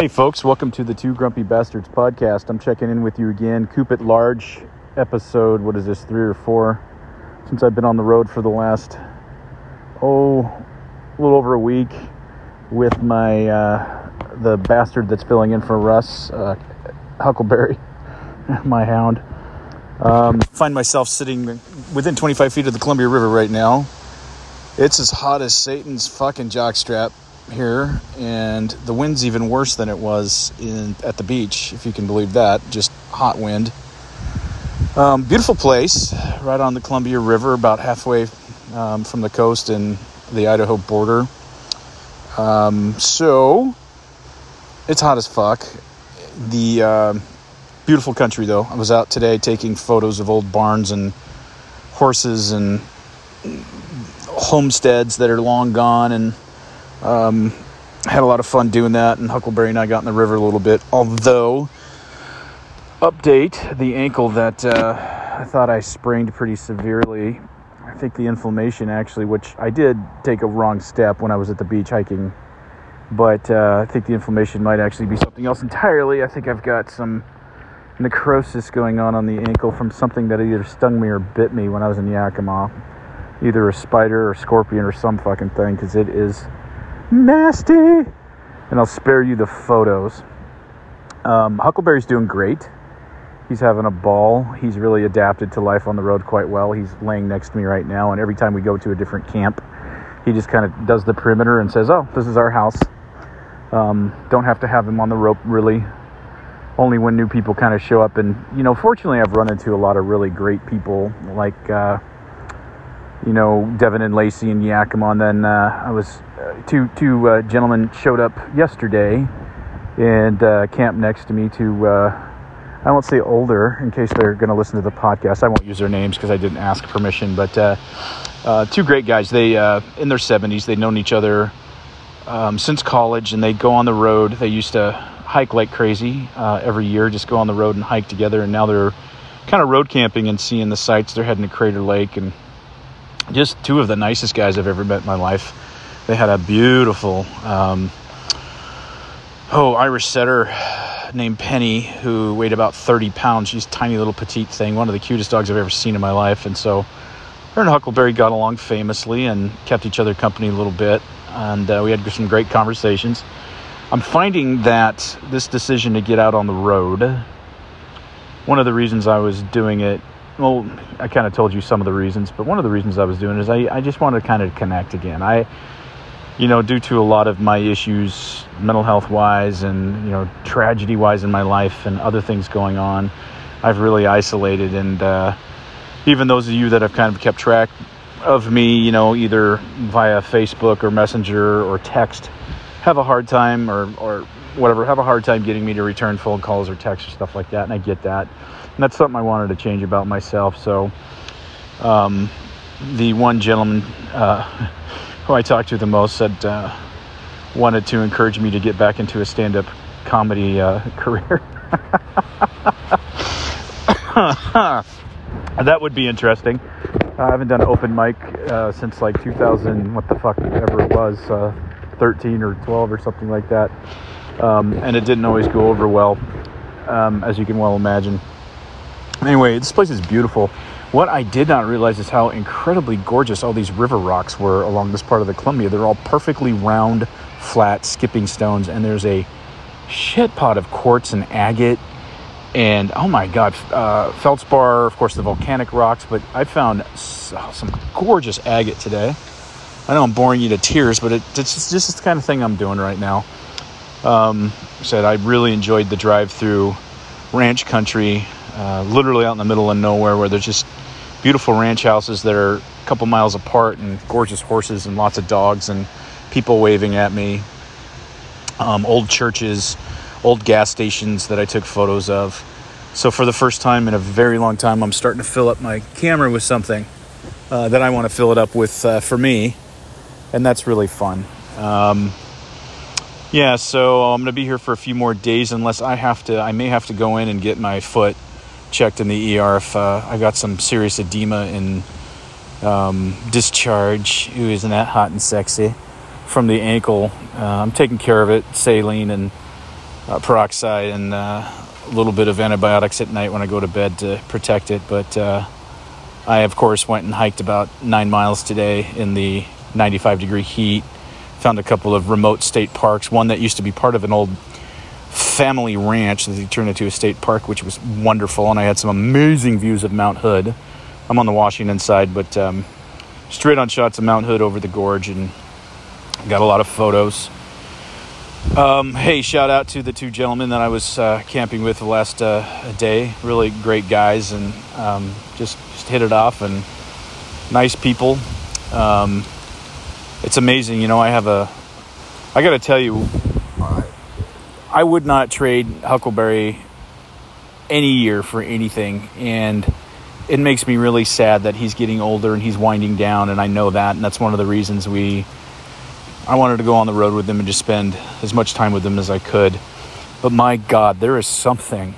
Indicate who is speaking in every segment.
Speaker 1: Hey, folks, welcome to the Two Grumpy Bastards podcast. I'm checking in with you again. Koop at Large episode, what is this, three or four? Since I've been on the road for the last, oh, a little over a week with my, uh, the bastard that's filling in for Russ, uh, Huckleberry, my hound. Um, find myself sitting within 25 feet of the Columbia River right now. It's as hot as Satan's fucking jockstrap here, and the wind's even worse than it was in at the beach, if you can believe that. Just hot wind. Um, beautiful place, right on the Columbia River, about halfway um, from the coast and the Idaho border. Um, so it's hot as fuck. The uh, beautiful country, though. I was out today taking photos of old barns and horses and homesteads that are long gone and um, had a lot of fun doing that, and Huckleberry and I got in the river a little bit. Although, update the ankle that uh, I thought I sprained pretty severely. I think the inflammation actually, which I did take a wrong step when I was at the beach hiking, but uh, I think the inflammation might actually be something else entirely. I think I've got some necrosis going on on the ankle from something that either stung me or bit me when I was in Yakima. Either a spider or scorpion or some fucking thing, because it is nasty. And I'll spare you the photos. Um, Huckleberry's doing great. He's having a ball. He's really adapted to life on the road quite well. He's laying next to me right now, and every time we go to a different camp, he just kind of does the perimeter and says, "Oh, this is our house." Um, don't have to have him on the rope really. Only when new people kind of show up, and you know, fortunately, I've run into a lot of really great people like. Uh, you know, Devin and Lacey and Yakima. And then uh, I was uh, two two uh, gentlemen showed up yesterday and uh, camped next to me. To uh, I won't say older in case they're going to listen to the podcast. I won't use their names because I didn't ask permission. But uh, two great guys. They in their seventies. They'd known each other um, since college, and they'd go on the road. They used to hike like crazy every year. Just go on the road and hike together. And now they're kind of road camping and seeing the sights. They're heading to Crater Lake and just two of the nicest guys I've ever met in my life. They had a beautiful, um, oh, Irish setter named Penny who weighed about 30 pounds. She's tiny little petite thing, one of the cutest dogs I've ever seen in my life. And so her and Huckleberry got along famously and kept each other company a little bit. And uh, we had some great conversations. I'm finding that this decision to get out on the road, one of the reasons I was doing it well, I kind of told you some of the reasons, but one of the reasons I was doing is I, I just wanted to kind of connect again. I, you know, due to a lot of my issues, mental health wise, and you know, tragedy wise in my life, and other things going on, I've really isolated. And uh, even those of you that have kind of kept track of me, you know, either via Facebook or Messenger or text, have a hard time or or whatever, have a hard time getting me to return phone calls or texts or stuff like that, and I get that. And that's something I wanted to change about myself. So, um, the one gentleman uh, who I talked to the most said uh, wanted to encourage me to get back into a stand-up comedy uh, career. that would be interesting. I haven't done open mic uh, since like 2000, what the fuck ever it was, uh, 13 or 12 or something like that. Um, and it didn't always go over well, um, as you can well imagine. Anyway, this place is beautiful. What I did not realize is how incredibly gorgeous all these river rocks were along this part of the Columbia. They're all perfectly round, flat, skipping stones, and there's a shit pot of quartz and agate. And oh my god, uh, feldspar, of course, the volcanic rocks, but I found some gorgeous agate today. I know I'm boring you to tears, but it, it's just, just the kind of thing I'm doing right now. Um, said I really enjoyed the drive through ranch country uh, literally out in the middle of nowhere where there's just beautiful ranch houses that are a couple miles apart and gorgeous horses and lots of dogs and people waving at me. Um, old churches, old gas stations that I took photos of. So, for the first time in a very long time, I'm starting to fill up my camera with something uh, that I want to fill it up with uh, for me. And that's really fun. Um, yeah, so I'm going to be here for a few more days unless I have to, I may have to go in and get my foot checked in the ER if uh, I got some serious edema and um, discharge. Ooh, isn't that hot and sexy? From the ankle. Uh, I'm taking care of it, saline and uh, peroxide and uh, a little bit of antibiotics at night when I go to bed to protect it. But uh, I, of course, went and hiked about nine miles today in the 95 degree heat. Found a couple of remote state parks, one that used to be part of an old family ranch that they turned into a state park, which was wonderful. And I had some amazing views of Mount Hood. I'm on the Washington side, but um, straight on shots of Mount Hood over the gorge and got a lot of photos. Um, hey, shout out to the two gentlemen that I was uh, camping with the last uh, day. Really great guys and um, just, just hit it off and nice people. Um, it's amazing, you know. I have a, I got to tell you, I would not trade Huckleberry any year for anything. And it makes me really sad that he's getting older and he's winding down. And I know that. And that's one of the reasons we, I wanted to go on the road with him and just spend as much time with him as I could. But my God, there is something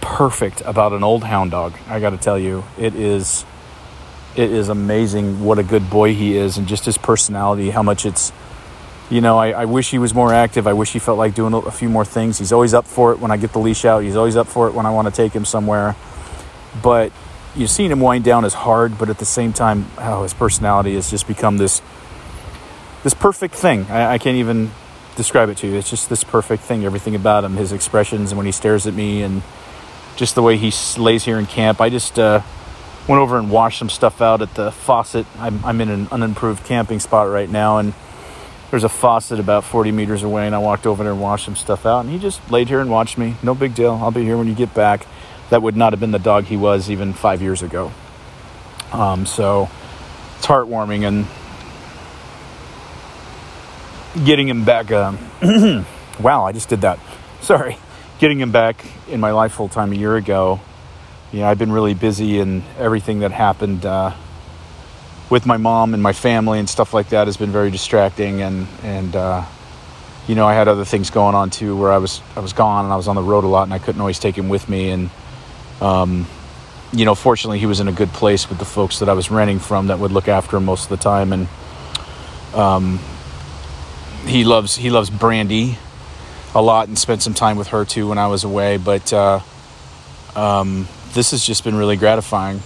Speaker 1: perfect about an old hound dog. I got to tell you, it is, it is amazing what a good boy he is and just his personality, how much it's, you know, I, I, wish he was more active. I wish he felt like doing a few more things. He's always up for it when I get the leash out. He's always up for it when I want to take him somewhere. But you've seen him wind down as hard, but at the same time, oh, his personality has just become this this perfect thing. I, I can't even describe it to you. It's just this perfect thing. Everything about him, his expressions, and when he stares at me, and just the way he lays here in camp. I just uh, went over and washed some stuff out at the faucet. I'm, I'm in an unimproved camping spot right now, and there's a faucet about 40 meters away, and I walked over there and washed some stuff out. And he just laid here and watched me. No big deal. I'll be here when you get back. That would not have been the dog he was even five years ago. Um, so it's heartwarming and getting him back. Um, wow, I just did that. Sorry. Getting him back in my life full time a year ago. Yeah, I've been really busy and everything that happened. Uh, with my mom and my family and stuff like that has been very distracting and and uh, you know I had other things going on too where I was I was gone and I was on the road a lot and I couldn't always take him with me and um, you know fortunately he was in a good place with the folks that I was renting from that would look after him most of the time and um, he loves he loves Brandy a lot and spent some time with her too when I was away but uh, um, this has just been really gratifying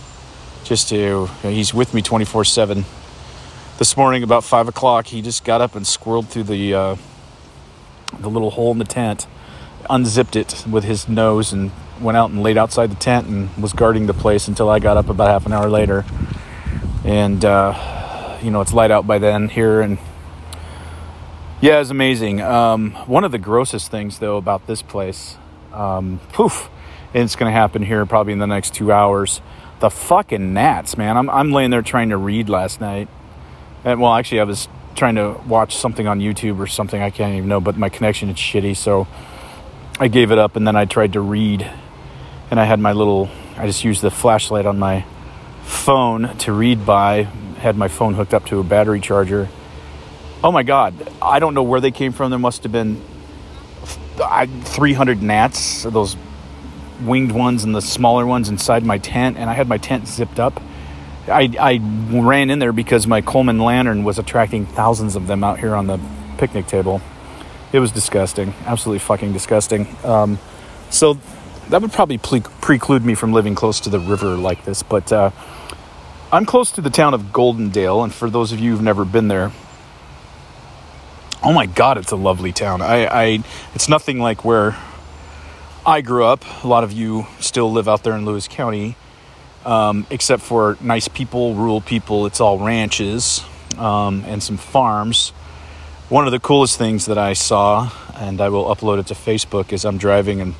Speaker 1: just to, you know, he's with me 24 7. This morning, about 5 o'clock, he just got up and squirreled through the, uh, the little hole in the tent, unzipped it with his nose, and went out and laid outside the tent and was guarding the place until I got up about half an hour later. And, uh, you know, it's light out by then here, and yeah, it's amazing. Um, one of the grossest things, though, about this place, um, poof, and it's going to happen here probably in the next two hours the fucking gnats, man. I'm, I'm laying there trying to read last night. And, well, actually, I was trying to watch something on YouTube or something. I can't even know, but my connection is shitty. So I gave it up and then I tried to read. And I had my little, I just used the flashlight on my phone to read by, had my phone hooked up to a battery charger. Oh my God. I don't know where they came from. There must have been 300 gnats, those winged ones and the smaller ones inside my tent, and I had my tent zipped up. I, I ran in there because my Coleman lantern was attracting thousands of them out here on the picnic table. It was disgusting, absolutely fucking disgusting. Um, so that would probably pre- preclude me from living close to the river like this, but uh, I'm close to the town of Goldendale, and for those of you who've never been there, oh my god, it's a lovely town. I, I it's nothing like where I grew up. A lot of you still live out there in Lewis County, um, except for nice people, rural people. It's all ranches um, and some farms. One of the coolest things that I saw, and I will upload it to Facebook, is I'm driving and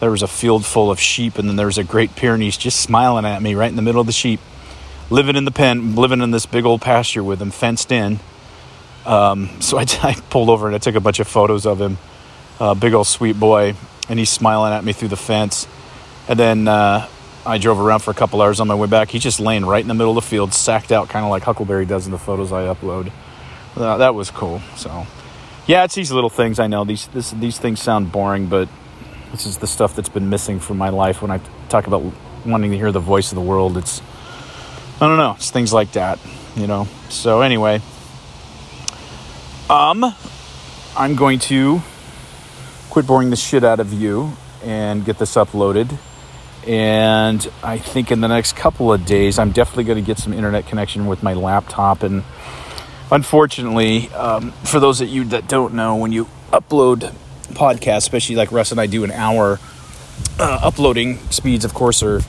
Speaker 1: there was a field full of sheep, and then there was a Great Pyrenees just smiling at me right in the middle of the sheep, living in the pen, living in this big old pasture with him fenced in. Um, so I, I, pulled over and I took a bunch of photos of him. Uh, big old sweet boy and he's smiling at me through the fence. And then uh, I drove around for a couple hours on my way back. He's just laying right in the middle of the field, sacked out, kind of like Huckleberry does in the photos I upload. Uh, that was cool. So, yeah, it's these little things. I know these this, these things sound boring, but this is the stuff that's been missing from my life. When I talk about wanting to hear the voice of the world, it's I don't know. It's things like that, you know. So anyway, um, I'm going to quit boring the shit out of you and get this uploaded. And I think in the next couple of days, I'm definitely going to get some internet connection with my laptop. And unfortunately, um, for those of you that don't know, when you upload podcasts, especially like Russ and I do an hour, uh, uploading speeds, of course, are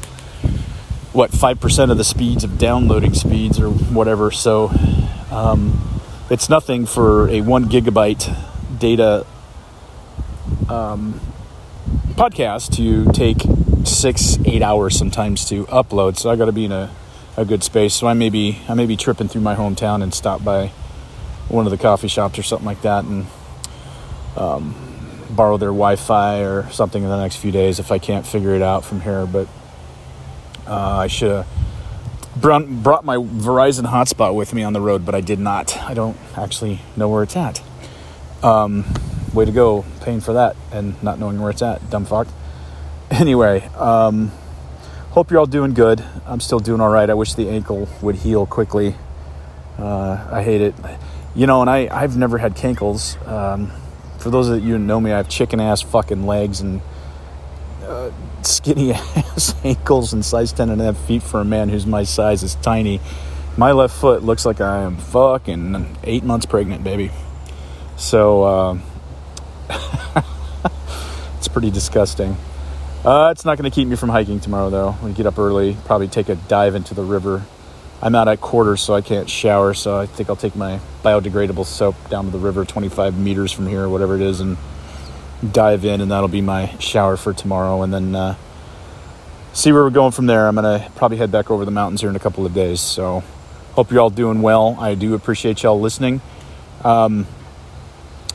Speaker 1: what 5% of the speeds of downloading speeds or whatever. So um, it's nothing for a one gigabyte data um, podcast to take six, eight hours sometimes to upload. So I got to be in a, a good space. So I may be I may be tripping through my hometown and stop by one of the coffee shops or something like that and um, borrow their Wi-Fi or something in the next few days if I can't figure it out from here. But uh, I should have brought my Verizon hotspot with me on the road, but I did not. I don't actually know where it's at. Um, way to go, paying for that and not knowing where it's at, dumb fuck. Anyway, um, hope you're all doing good. I'm still doing all right. I wish the ankle would heal quickly. Uh, I hate it. You know, and I, I've never had cankles. Um, for those of you who know me, I have chicken ass fucking legs and uh, skinny ass ankles and size 10 and a half feet for a man who's my size is tiny. My left foot looks like I am fucking eight months pregnant, baby. So, uh, it's pretty disgusting. Uh, it's not going to keep me from hiking tomorrow, though. To get up early, probably take a dive into the river. I'm out at quarters, so I can't shower, so I think I'll take my biodegradable soap down to the river 25 meters from here, whatever it is, and dive in, and that'll be my shower for tomorrow. And then uh, see where we're going from there. I'm going to probably head back over the mountains here in a couple of days. So, hope you're all doing well. I do appreciate y'all listening. Um,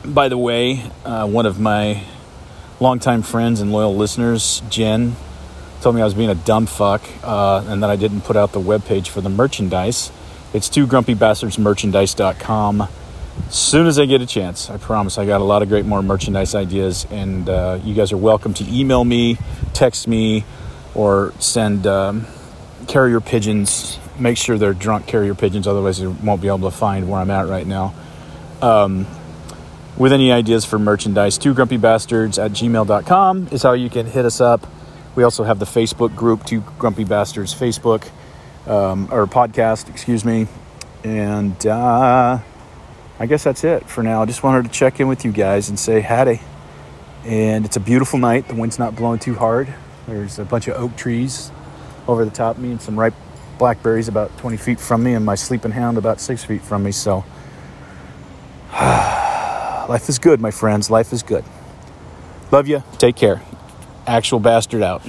Speaker 1: by the way, uh, one of my longtime friends and loyal listeners, Jen, told me I was being a dumb fuck uh, and that I didn't put out the webpage for the merchandise. It's two grumpy grumpybastardsmerchandise.com. As soon as I get a chance, I promise I got a lot of great more merchandise ideas, and uh, you guys are welcome to email me, text me, or send um, carrier pigeons. Make sure they're drunk carrier pigeons, otherwise, you won't be able to find where I'm at right now. Um, with any ideas for merchandise, two grumpy bastards at gmail.com is how you can hit us up. We also have the Facebook group, Two Grumpy Bastards Facebook, um, or podcast, excuse me. And uh, I guess that's it for now. I just wanted to check in with you guys and say howdy. And it's a beautiful night. The wind's not blowing too hard. There's a bunch of oak trees over the top of me and some ripe blackberries about 20 feet from me, and my sleeping hound about six feet from me. So. Life is good, my friends. Life is good. Love you. Take care. Actual bastard out.